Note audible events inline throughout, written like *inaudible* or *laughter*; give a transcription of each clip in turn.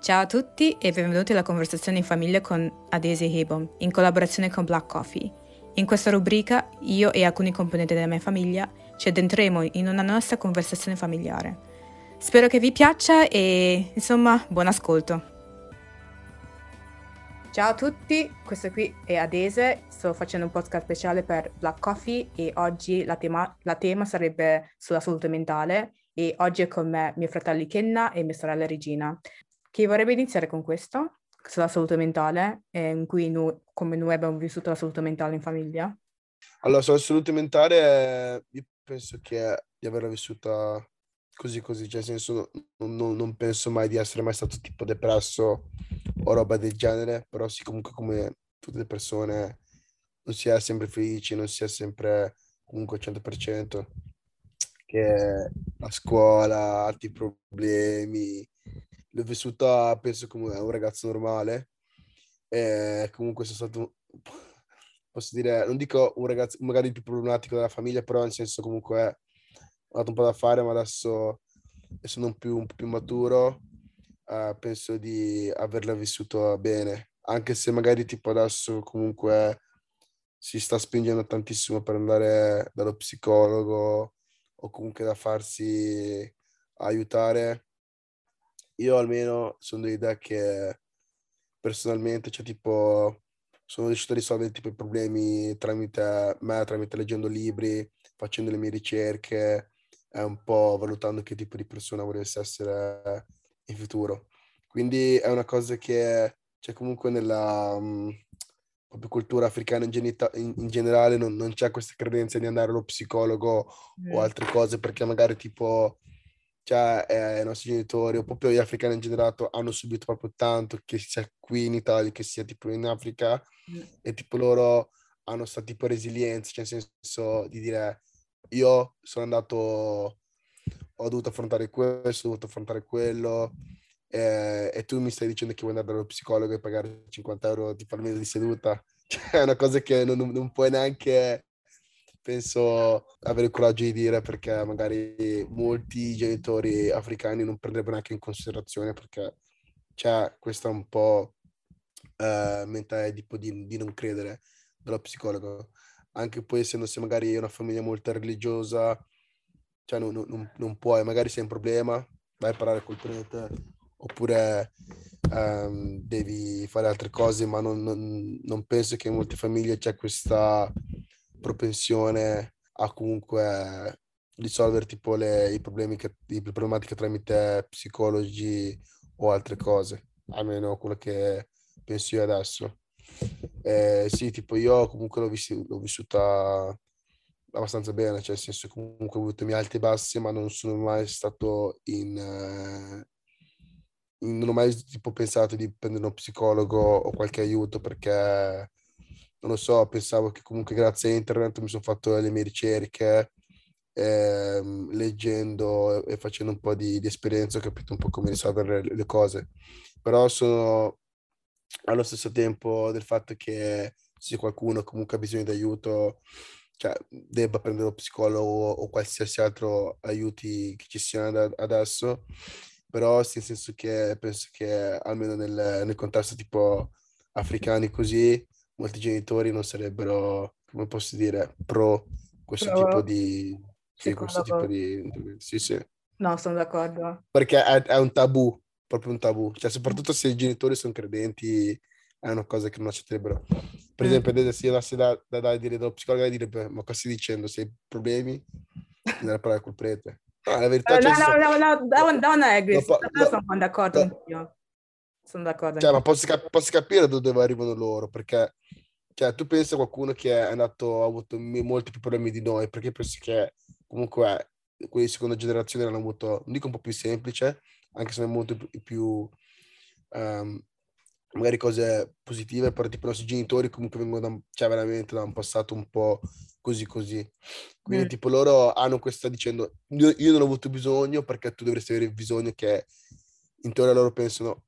Ciao a tutti e benvenuti alla conversazione in famiglia con Adese Hebom, in collaborazione con Black Coffee. In questa rubrica io e alcuni componenti della mia famiglia ci addentreremo in una nostra conversazione familiare. Spero che vi piaccia e insomma buon ascolto. Ciao a tutti, questo qui è Adese, sto facendo un podcast speciale per Black Coffee e oggi la tema, la tema sarebbe sulla salute mentale e oggi è con me mio fratello Kenna e mia sorella Regina. Chi vorrebbe iniziare con questo? Sulla salute mentale, eh, in cui noi, come noi abbiamo vissuto la salute mentale in famiglia? Allora, sulla salute mentale, io penso che di averla vissuta così così, cioè nel senso non, non, non, penso mai di essere mai stato tipo depresso o roba del genere, però sì comunque come tutte le persone non si è sempre felici, non si è sempre comunque al 100%, che a scuola, altri problemi, l'ho vissuta penso come un ragazzo normale, e comunque sono stato, posso dire, non dico un ragazzo magari più problematico della famiglia, però nel senso comunque ho dato un po' da fare, ma adesso essendo più, un po' più maturo, uh, penso di averla vissuto bene, anche se magari tipo adesso comunque si sta spingendo tantissimo per andare dallo psicologo o comunque da farsi aiutare. Io almeno sono dell'idea che personalmente, cioè tipo, sono riuscito a risolvere tipo i problemi tramite me, tramite leggendo libri, facendo le mie ricerche, è un po' valutando che tipo di persona volesse essere in futuro. Quindi è una cosa che c'è comunque nella um, cultura africana in, genita- in, in generale, non, non, c'è questa credenza di andare allo psicologo mm. o altre cose perché magari tipo cioè, eh, i nostri genitori o proprio gli africani in generale hanno subito proprio tanto che sia qui in Italia che sia tipo in Africa mm. e tipo loro hanno stato tipo resilienza, cioè nel senso di dire io sono andato, ho dovuto affrontare questo, ho dovuto affrontare quello, eh, e tu mi stai dicendo che vuoi andare dallo psicologo e pagare 50 euro di palmese di seduta. *laughs* Cioè, è una cosa che non, non puoi neanche, penso, avere il coraggio di dire perché magari molti genitori africani non prenderebbero neanche in considerazione perché c'è questa un po' eh, mentale tipo di, di non credere dallo psicologo. Anche poi essendosi magari una famiglia molto religiosa, cioè non, non, non puoi, magari sei un problema, vai a parlare col prete, oppure um, devi fare altre cose, ma non, non, penso che in molte famiglie c'è questa propensione a comunque risolvere tipo le, i problemi che, le problematiche tramite psicologi o altre cose, almeno quello che penso io adesso. Eh, sì, tipo io comunque l'ho, vissi- l'ho, vissuta abbastanza bene, cioè nel senso comunque ho avuto i miei alti e bassi, ma non sono mai stato in... Eh, in non ho mai tipo pensato di prendere uno psicologo o qualche aiuto perché non lo so, pensavo che comunque grazie a internet mi sono fatto le mie ricerche, eh, leggendo e facendo un po' di, di, esperienza ho capito un po' come risolvere le, le cose. Però sono allo stesso tempo del fatto che se qualcuno comunque ha bisogno di aiuto, cioè, debba prendere lo psicologo o qualsiasi altro aiuti che ci siano adesso, però nel senso che penso che almeno nel, nel contesto tipo africani così, molti genitori non sarebbero, come posso dire, pro questo Però, tipo di... Sì, questo tipo di... Sì, sì. No, sono d'accordo. Perché è, è un tabù proprio un tabù. Cioè, soprattutto se i genitori sono credenti, è una cosa che non accetterebbero. Per mm. esempio, se io andassi da, da, da dire dallo psicologo, direbbe, ma cosa stai dicendo? Se hai problemi, andare a parlare col prete. No, la verità eh, no, no, no, no, no, no, no, è no, no, sono d'accordo no, io. Sono d'accordo. Cioè, ma posso, cap- posso, capire da dove arrivano loro, perché cioè, tu pensi a qualcuno che è andato, ha avuto molti più problemi di noi, perché penso che comunque quelli di seconda generazione hanno avuto, non dico un po' più semplice, anche se è molto più, um, magari cose positive, però tipo i nostri genitori comunque vengono da, cioè veramente da un passato un po' così così. Quindi mm. tipo loro hanno questa dicendo io, io, non ho avuto bisogno perché tu dovresti avere bisogno che in teoria loro pensano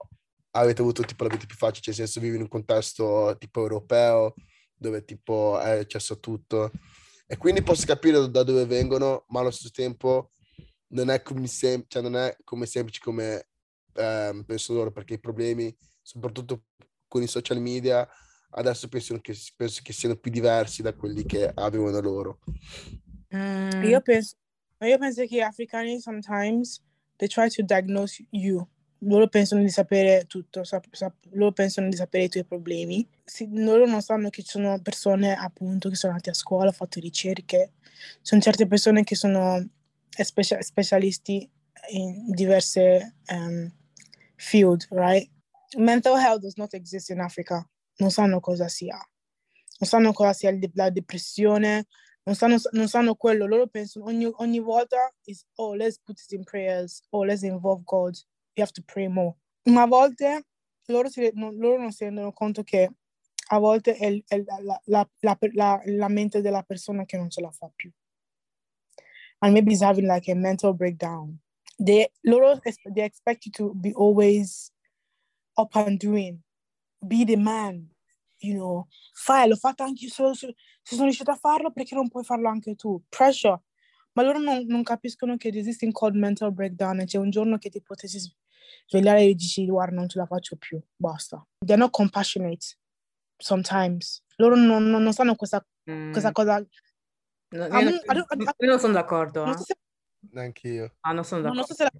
avete avuto tipo la vita più facile, cioè nel senso vivi in un contesto tipo europeo dove tipo hai accesso a tutto. E quindi posso capire da dove vengono, ma allo stesso tempo non è come, sem- cioè non è come semplice come eh, penso loro, perché i problemi, soprattutto con i social media, adesso penso che, penso che siano più diversi da quelli che avevano loro. Mm. Io, penso, io penso che gli africani sometimes they try to diagnose you. Loro pensano di sapere tutto, sap- sap- loro pensano di sapere i tuoi problemi. Si, loro non sanno che ci sono persone appunto che sono andate a scuola, hanno fatto ricerche. Sono certe persone che sono specia- specialisti in diverse um, field, right? Mental health does not exist in Africa. Non sanno cosa sia. Non sanno cosa sia la depressione, non sanno, non sanno quello. Loro pensano ogni, ogni volta is, oh, let's put it in prayers. Oh, let's involve God. We have to pray more. Ma a volte loro, si, non, loro non si rendono conto che a volte è, è la, la, la, la, mente della persona che non ce la fa più. And maybe he's having like a mental breakdown. They, loro, they expect you to be always up and doing, be the man, you know, fai, l'ho fatto anche io, se sono riuscita a farlo perché non puoi farlo anche tu, pressure. Ma loro non, non capiscono che esiste un cold mental breakdown e c'è un giorno che ti potessi svegliare e dici guarda non ce la faccio più, basta. They're not compassionate sometimes. Loro non, non, non sanno questa, mm. questa cosa. No, io, non, io, non sono d'accordo. Non so se... Neanche io. Ah, non sono d'accordo. Non so se la,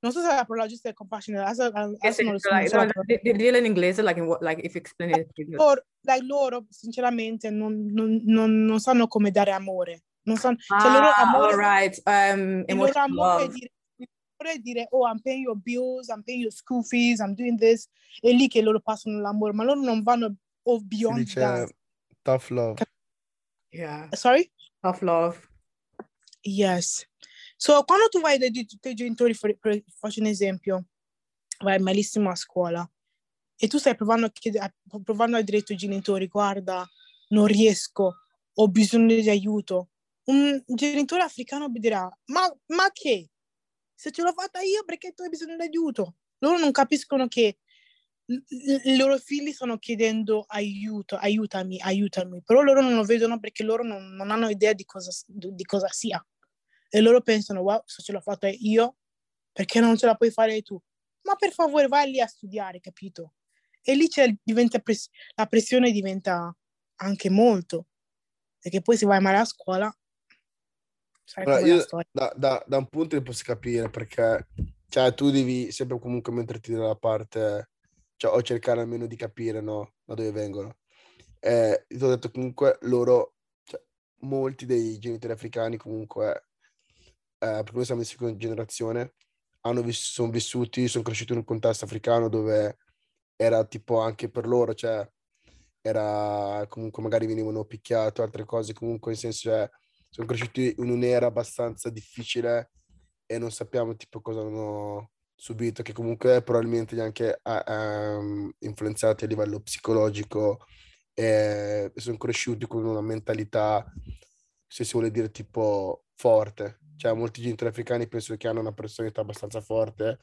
non so se la parola giusta è compassionate. Adesso, adesso non lo so. Like, no, dirla in inglese, like, in, like if you explain it. Loro, like, loro sinceramente, non, non, non, non, sanno come dare amore. Non sanno, ah, cioè, loro amore, all right. Um, il loro amore è dire, è dire, oh, I'm paying your bills, I'm paying your school fees, I'm doing this. È lì che loro passano l'amore, ma loro non vanno oh, beyond dice, that. Tough love. Yeah. Sorry? Tough love. Yes. So, quando tu vai dai tuoi genitori, faccio un esempio, vai malissimo a scuola e tu stai provando a, chiedere, provando a dire ai tuoi genitori, guarda, non riesco, ho bisogno di aiuto. Un genitore africano dirà, ma, ma che? Se ce l'ho fatta io, perché tu hai bisogno di aiuto? Loro non capiscono che i loro figli stanno chiedendo aiuto, aiutami, aiutami, però loro non lo vedono perché loro non, non hanno idea di cosa, di cosa sia e loro pensano, wow, se ce l'ho fatta io, perché non ce la puoi fare tu? Ma per favore vai lì a studiare, capito? E lì diventa pres- la pressione diventa anche molto, perché poi se vai male a scuola... Allora, io da, da, da, un punto li posso capire perché cioè, tu devi sempre comunque metterti dalla parte cioè, o cercare almeno di capire no, da dove vengono. Eh, ti ho detto comunque loro, cioè, molti dei genitori africani comunque eh, perché noi siamo di seconda generazione, hanno vis- sono vissuti, sono cresciuti in un contesto africano dove era tipo anche per loro, cioè era comunque magari venivano picchiati o altre cose, comunque in senso cioè, sono cresciuti in un'era abbastanza difficile e non sappiamo tipo cosa hanno subito, che comunque probabilmente li ha anche um, influenzati a livello psicologico e sono cresciuti con una mentalità, se si vuole dire, tipo forte. Cioè molti genitori africani penso che hanno una personalità abbastanza forte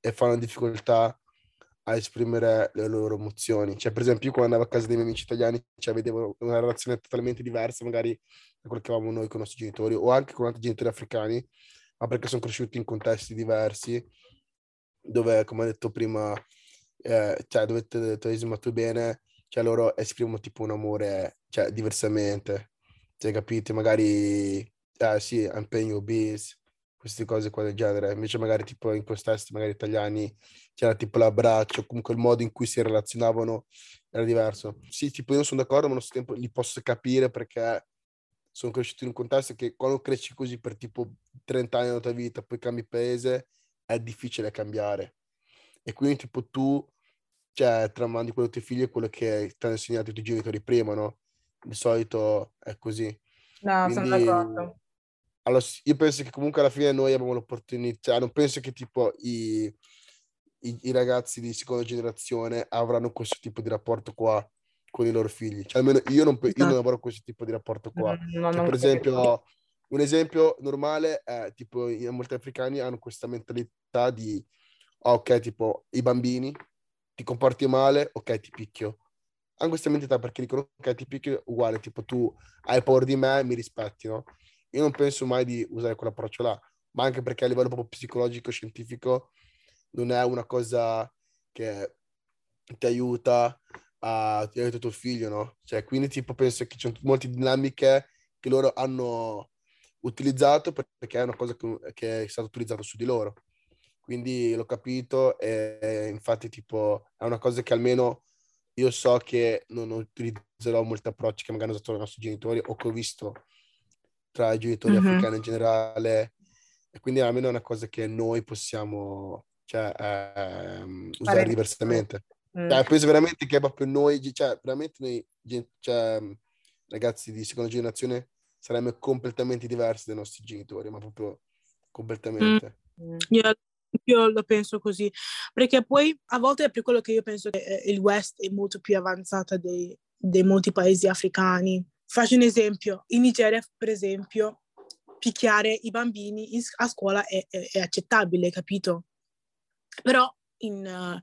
e fanno difficoltà a esprimere le loro emozioni. Cioè, per esempio, io quando andavo a casa dei miei amici italiani, cioè, vedevo una relazione totalmente diversa, magari da quello che avevamo noi con i nostri genitori, o anche con altri genitori africani, ma perché sono cresciuti in contesti diversi, dove, come ho detto prima, eh, cioè, dove tu hai smatto bene, cioè, loro esprimono tipo un amore, cioè, diversamente. Cioè, capite? Magari ah sì, I'm paying your bills, queste cose qua del genere. Invece magari tipo in contesti magari italiani c'era tipo l'abbraccio, comunque il modo in cui si relazionavano era diverso. Sì, tipo io sono d'accordo, ma allo stesso tempo li posso capire perché sono cresciuto in un contesto che quando cresci così per tipo 30 anni della tua vita, poi cambi paese, è difficile cambiare. E quindi tipo tu, cioè, tramandi quello dei tuoi figli è quello che ti hanno insegnato i tuoi genitori prima, no? Di solito è così. No, quindi, sono d'accordo allora, io penso che comunque alla fine noi abbiamo l'opportunità, cioè non penso che tipo i, i, i, ragazzi di seconda generazione avranno questo tipo di rapporto qua con i loro figli. Cioè almeno io non, io non avrò questo tipo di rapporto qua. No, cioè, per esempio, un esempio normale è tipo molti africani hanno questa mentalità di oh, ok, tipo i bambini ti comporti male, ok, ti picchio. Hanno questa mentalità perché dicono ok, ti picchio uguale, tipo tu hai paura di me, mi rispetti, no? Io non penso mai di usare quell'approccio là, ma anche perché a livello proprio psicologico, scientifico, non è una cosa che ti aiuta a ti aiuta tuo figlio, no? Cioè, quindi tipo penso che ci sono molte dinamiche che loro hanno utilizzato perché è una cosa che, è stata utilizzata su di loro. Quindi l'ho capito e infatti tipo è una cosa che almeno io so che non utilizzerò molti approcci che magari hanno usato i nostri genitori o che ho visto tra i genitori mm-hmm. africani in generale e quindi almeno è una cosa che noi possiamo cioè, ehm, usare diversamente. Mm. Cioè, penso veramente che proprio noi, cioè veramente noi, cioè, ragazzi di seconda generazione, saremmo completamente diversi dai nostri genitori, ma proprio completamente. Mm. Yeah, io lo penso così, perché poi a volte è per quello che io penso che eh, il West è molto più avanzata dei, dei molti paesi africani. Faccio un esempio, in Nigeria per esempio picchiare i bambini in, a scuola è, è, è, accettabile, capito? Però in, uh,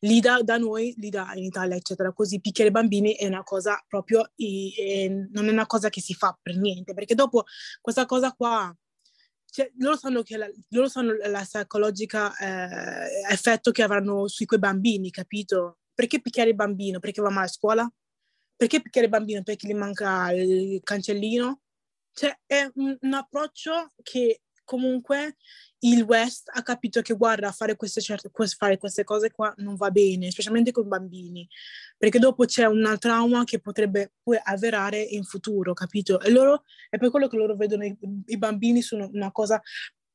lì da, da, noi, lì da, in Italia, eccetera, così picchiare i bambini è una cosa proprio, i, è, non è una cosa che si fa per niente, perché dopo questa cosa qua cioè, loro sanno che la, loro sanno la psicologica eh, effetto che avranno sui quei bambini, capito? Perché picchiare il bambino? Perché va male a scuola? Perché picchiare bambino? Perché gli manca il cancellino? Cioè, è un, un approccio che comunque il West ha capito che guarda, fare queste, certe, fare queste cose qua non va bene, specialmente con i bambini, perché dopo c'è un trauma che potrebbe poi avverare in futuro, capito? E loro, è per quello che loro vedono i, i bambini sono una cosa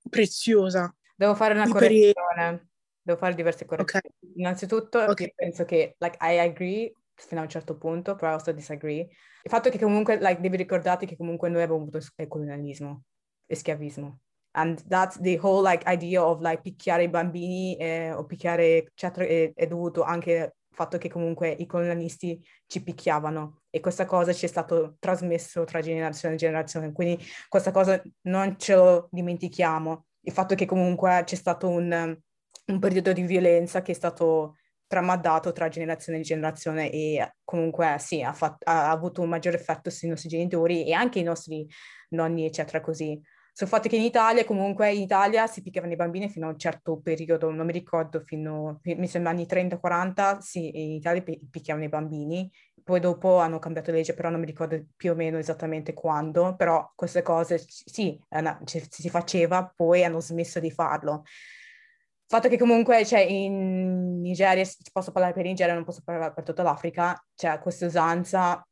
preziosa. Devo fare una correzione, devo fare diverse correzioni. Okay. Innanzitutto, okay. penso che, like, I agree fino a un certo punto, però also disagree. Il fatto che comunque, like, devi ricordarti che comunque noi abbiamo avuto colonialismo e schiavismo. And that's the whole like idea of like picchiare i bambini eh, o picchiare eccetera è, è, dovuto anche al fatto che comunque i colonialisti ci picchiavano. E questa cosa ci è stato trasmesso tra generazione e generazione. Quindi questa cosa non ce lo dimentichiamo. Il fatto che comunque c'è stato un, un periodo di violenza che è stato tramandato tra generazione e generazione e comunque sì, ha, fatto, ha avuto un maggiore effetto sui nostri genitori e anche i nostri nonni, eccetera, così sul fatto che in Italia, comunque in Italia si picchiavano i bambini fino a un certo periodo, non mi ricordo, fino, mi sembra anni 30-40, sì, in Italia picchiavano i bambini, poi dopo hanno cambiato legge, però non mi ricordo più o meno esattamente quando, però queste cose sì, una, si faceva, poi hanno smesso di farlo. Il fatto che comunque cioè, in Nigeria, posso parlare per Nigeria, non posso parlare per tutta l'Africa, c'è questa usanza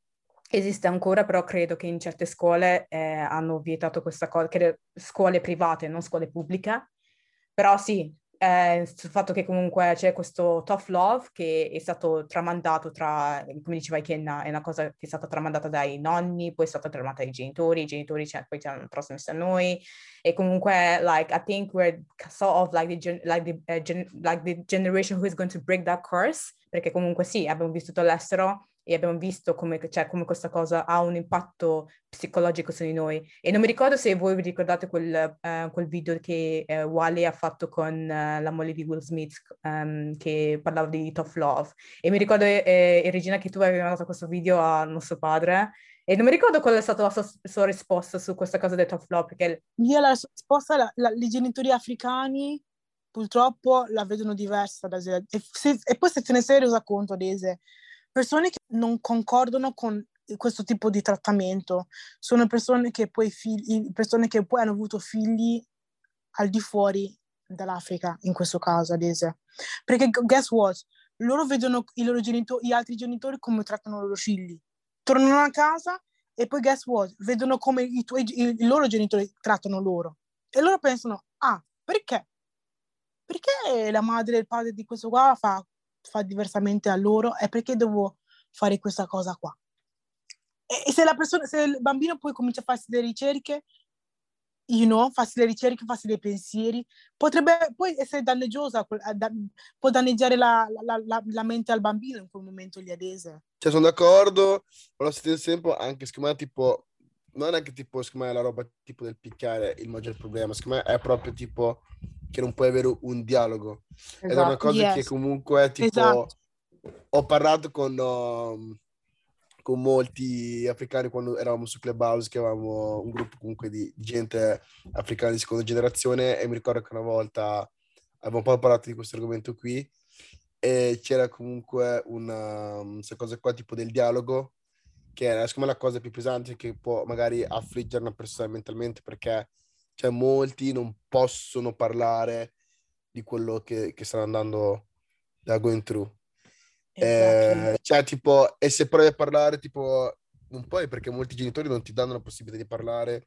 Esiste ancora, però credo che in certe scuole eh, hanno vietato questa cosa, credo, scuole private, non scuole pubbliche. Però sì, eh, sul fatto che comunque c'è questo tough love che è stato tramandato tra, come diceva Ikenna, è una cosa che è stata tramandata dai nonni, poi è stata tramandata dai genitori, i genitori cioè, poi ci hanno trasmesso a noi. E comunque, like, I think we're sort of like the, gen- like the, uh, gen- like the generation who is going to break that curse, perché comunque sì, abbiamo vissuto all'estero, e abbiamo visto come, cioè, come, questa cosa ha un impatto psicologico su di noi. E non mi ricordo se voi vi ricordate quel, uh, quel video che uh, Wally ha fatto con uh, la moglie di Will Smith um, che parlava di tough love. E mi ricordo, eh, Regina, che tu avevi mandato questo video a nostro padre. E non mi ricordo qual è stata la sua, sua risposta su questa cosa del tough love. Perché... Io la risposta, i genitori africani purtroppo la vedono diversa da Zed. E, se, e poi se te ne sei resa conto, Dese, persone che non concordano con questo tipo di trattamento sono persone che poi, figli, persone che poi hanno avuto figli al di fuori dall'Africa, in questo caso, ad esempio. Perché, guess what? Loro vedono i loro genitori, gli altri genitori come trattano i loro figli. Tornano a casa e poi, guess what? Vedono come i, tuoi, i loro genitori trattano loro. E loro pensano, ah, perché? Perché la madre e il padre di questo qua fa fa diversamente a loro e perché devo fare questa cosa qua. E, se la persona, se il bambino poi comincia a farsi delle ricerche, you know, farsi le ricerche, farsi dei pensieri, potrebbe poi essere danneggiosa, può danneggiare la, la, la, la, mente al bambino in quel momento lì adese. Cioè, sono d'accordo, però allo stesso tempo anche, secondo me, tipo, non è che tipo, secondo me, la roba tipo del picchiare il maggior problema, secondo me è proprio tipo che non puoi avere un dialogo. Esatto. Ed è una esatto. cosa yes. che comunque tipo esatto. ho parlato con, um, con molti africani quando eravamo su Clubhouse, che avevamo un gruppo comunque di gente africana di seconda generazione e mi ricordo che una volta avevamo un po' parlato di questo argomento qui e c'era comunque una, questa cosa qua tipo del dialogo che è secondo me la cosa più pesante che può magari affliggere una persona mentalmente perché cioè, molti non possono parlare di quello che, che stanno andando da going through. Eh, cioè, tipo, e se provi a parlare, tipo, non puoi perché molti genitori non ti danno la possibilità di parlare,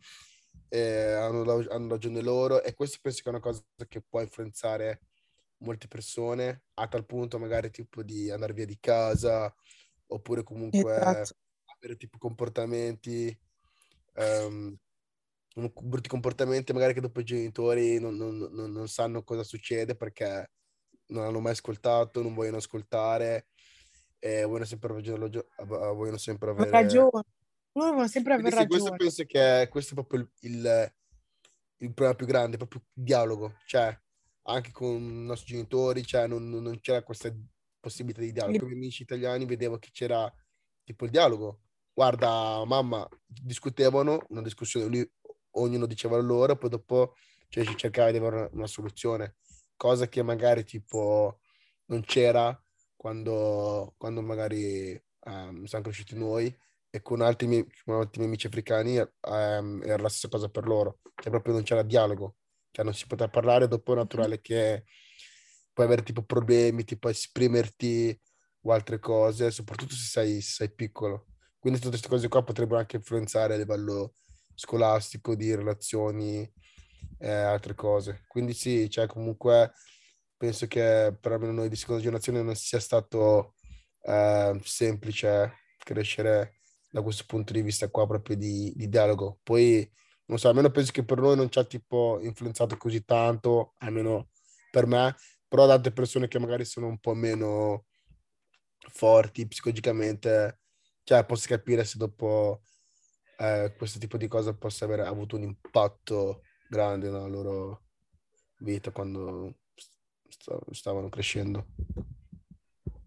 eh, hanno, hanno ragione loro e questo penso che è una cosa che può influenzare molte persone a tal punto magari tipo di andare via di casa oppure comunque esatto. avere tipo comportamenti um, brutti comportamenti magari che dopo i genitori non, non, non, non, sanno cosa succede perché non hanno mai ascoltato, non vogliono ascoltare e vogliono sempre, vogliono sempre avere ragione. Loro vogliono sempre avere ragione. Questo penso che questo è proprio il, il, il problema più grande, proprio il dialogo, cioè anche con i nostri genitori, cioè non, non c'era questa possibilità di dialogo. Con i miei amici italiani vedevo che c'era tipo il dialogo. Guarda, mamma, discutevano, una discussione, lui, ognuno diceva la loro, poi dopo cioè, si cercava di avere una, una, soluzione, cosa che magari tipo non c'era quando, quando magari um, siamo cresciuti noi e con altri miei, con altri miei amici africani um, era la stessa cosa per loro, cioè proprio non c'era dialogo. Cioè non si potrà parlare, dopo è naturale che puoi avere tipo problemi, tipo esprimerti o altre cose, soprattutto se sei, se sei piccolo. Quindi tutte queste cose qua potrebbero anche influenzare a livello scolastico, di relazioni eh, altre cose. Quindi sì, cioè comunque penso che per almeno noi di seconda generazione non sia stato eh, semplice crescere da questo punto di vista qua proprio di, di dialogo. Poi non so, almeno penso che per noi non ci ha tipo influenzato così tanto, almeno per me, però da altre persone che magari sono un po' meno forti psicologicamente, cioè posso capire se dopo eh, questo tipo di cosa possa aver avuto un impatto grande nella loro vita quando stavano crescendo.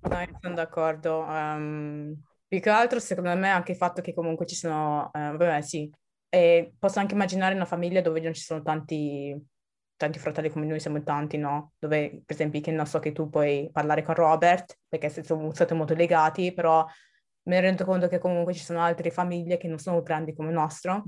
No, io sono d'accordo. Um, più che altro, secondo me, anche il fatto che comunque ci sono, eh, vabbè, sì, e posso anche immaginare una famiglia dove non ci sono tanti, tanti fratelli come noi siamo tanti, no? Dove, per esempio, che non so che tu puoi parlare con Robert, perché siamo stati molto legati, però mi rendo conto che comunque ci sono altre famiglie che non sono grandi come il nostro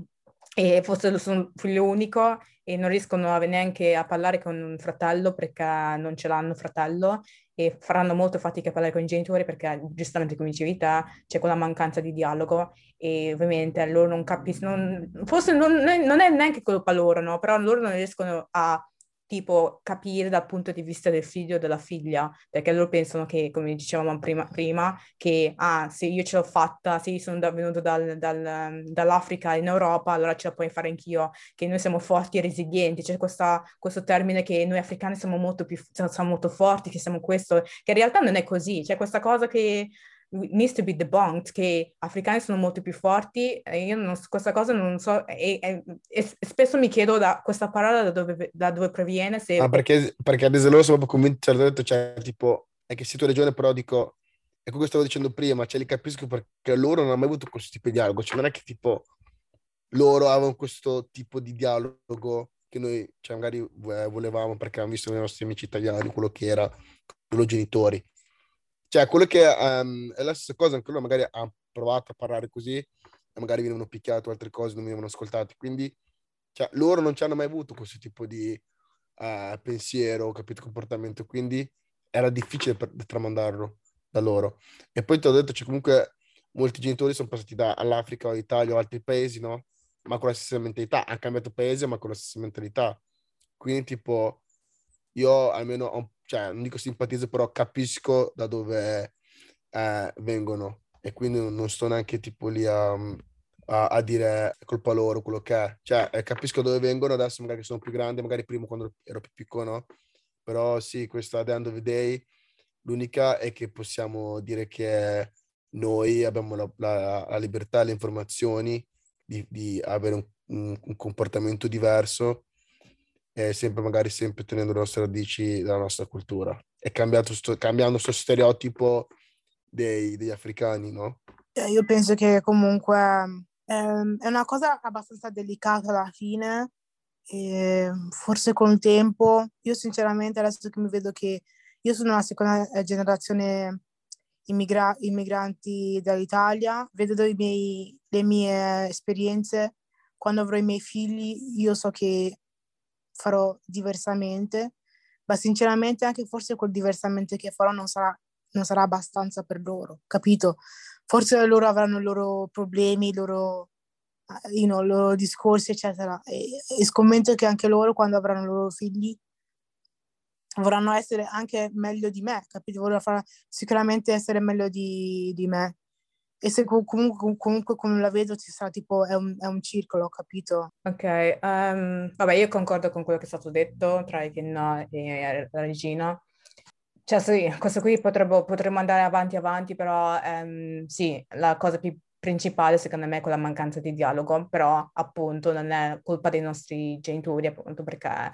e forse sono figlio unico e non riescono neanche a parlare con un fratello perché non ce l'hanno fratello e faranno molto fatica a parlare con i genitori perché giustamente come dicevi te c'è quella mancanza di dialogo e ovviamente loro non capiscono, forse non, non, è neanche colpa loro, no? però loro non riescono a tipo capire dal punto di vista del figlio o della figlia, perché loro pensano che, come dicevamo prima, prima che ah, se io ce l'ho fatta, se io sono da, venuto dal, dal, dall'Africa in Europa, allora ce la puoi fare anch'io, che noi siamo forti e resilienti, c'è questa, questo termine che noi africani siamo molto più siamo molto forti, che siamo questo, che in realtà non è così, c'è questa cosa che needs to be debunked, che africani sono molto più forti, io non, questa cosa non so, e, e, e, spesso mi chiedo da questa parola da dove, da dove proviene. Se... Ah, perché, perché ad esempio sono proprio convinto, certe volte, cioè, tipo, è che se tu regione, però dico, è quello che stavo dicendo prima, cioè li capisco perché loro non hanno mai avuto questo tipo di dialogo, cioè non è che tipo loro avevano questo tipo di dialogo che noi cioè, magari eh, volevamo perché abbiamo visto nei nostri amici italiani quello che era con i loro genitori cioè, quello che um, è la stessa cosa, anche loro magari hanno provato a parlare così e magari venivano picchiati altre cose, non venivano ascoltati. Quindi, cioè, loro non ci hanno mai avuto questo tipo di uh, pensiero, capito, comportamento. Quindi era difficile per, tramandarlo da loro. E poi ti ho detto, c'è comunque molti genitori sono passati dall'Africa all'Italia o altri paesi, no? Ma con la stessa mentalità. Hanno cambiato paese, ma con la stessa mentalità. Quindi, tipo, io almeno ho cioè non dico simpatizzo, però capisco da dove eh, vengono e quindi non sto neanche tipo lì a, a, a, dire colpa loro quello che è. Cioè eh, capisco dove vengono adesso, magari sono più grandi, magari prima quando ero più piccolo, no? Però sì, questa the end of the day, l'unica è che possiamo dire che noi abbiamo la, la, la libertà, le informazioni di, di avere un, un, un comportamento diverso e sempre magari sempre tenendo le nostre radici della nostra cultura. E sto, cambiando questo stereotipo dei, degli africani, no? Eh, io penso che comunque ehm, è una cosa abbastanza delicata alla fine E forse con il tempo, io sinceramente adesso che mi vedo che io sono la seconda eh, generazione immigra- immigranti dall'Italia, vedo miei, le mie esperienze, quando avrò i miei figli io so che farò diversamente, ma sinceramente anche forse quel diversamente che farò non sarà, non sarà abbastanza per loro, capito? Forse loro avranno i loro problemi, i loro, you know, loro discorsi, eccetera. E, e scommetto che anche loro, quando avranno i loro figli, vorranno essere anche meglio di me, capito? Vorranno sicuramente essere meglio di, di me. E se comunque, comunque come la vedo ci sarà tipo, è un, è un circolo, capito? Ok, um, vabbè io concordo con quello che è stato detto tra Ikenna e la regina. Cioè sì, questo qui potrebbe, potremmo andare avanti avanti, però um, sì, la cosa più principale secondo me è quella mancanza di dialogo, però appunto non è colpa dei nostri genitori, appunto perché,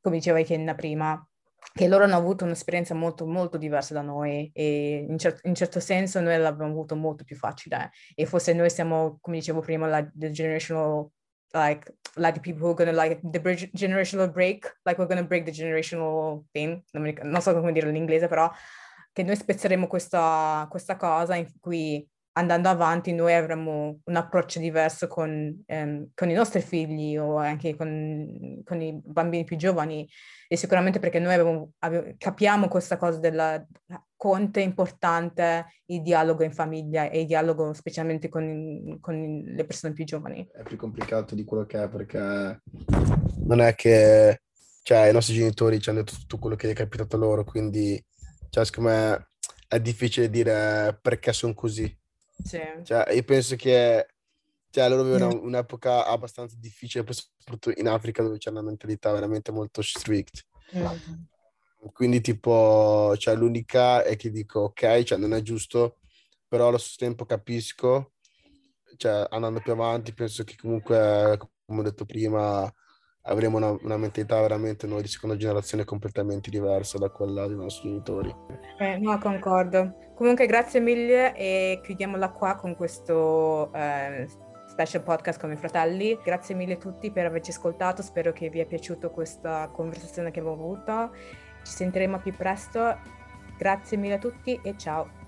come diceva Ikenna prima, che loro hanno avuto un'esperienza molto, molto diversa da noi e in, cer- in certo senso noi l'abbiamo avuto molto più facile e forse noi siamo, come dicevo prima, la the generational, like, like the people who are to like the bridge, generational break, like we're to break the generational thing, non, so come dirlo in inglese, però che noi spezzeremo questa, questa cosa in cui andando avanti noi avremo un approccio diverso con, ehm, con i nostri figli o anche con, con, i bambini più giovani e sicuramente perché noi abbiamo, abbiamo, capiamo questa cosa del quanto è importante il dialogo in famiglia e il dialogo specialmente con, con le persone più giovani. È più complicato di quello che è perché non è che cioè, i nostri genitori ci hanno detto tutto quello che è capitato loro, quindi cioè, secondo me è difficile dire perché sono così sì. Cioè, io penso che cioè, loro vivono mm. un'epoca abbastanza difficile, soprattutto in Africa dove c'è una mentalità veramente molto strict. Mm. Quindi, tipo, cioè, l'unica è che dico, ok, cioè, non è giusto, però allo stesso tempo capisco, cioè, andando più avanti, penso che comunque, come ho detto prima, avremo una, una, mentalità veramente noi di seconda generazione completamente diversa da quella dei nostri genitori. Eh, no, concordo. Comunque grazie mille e chiudiamola qua con questo eh, special podcast con i fratelli. Grazie mille a tutti per averci ascoltato, spero che vi è piaciuta questa conversazione che abbiamo avuto. Ci sentiremo più presto. Grazie mille a tutti e ciao.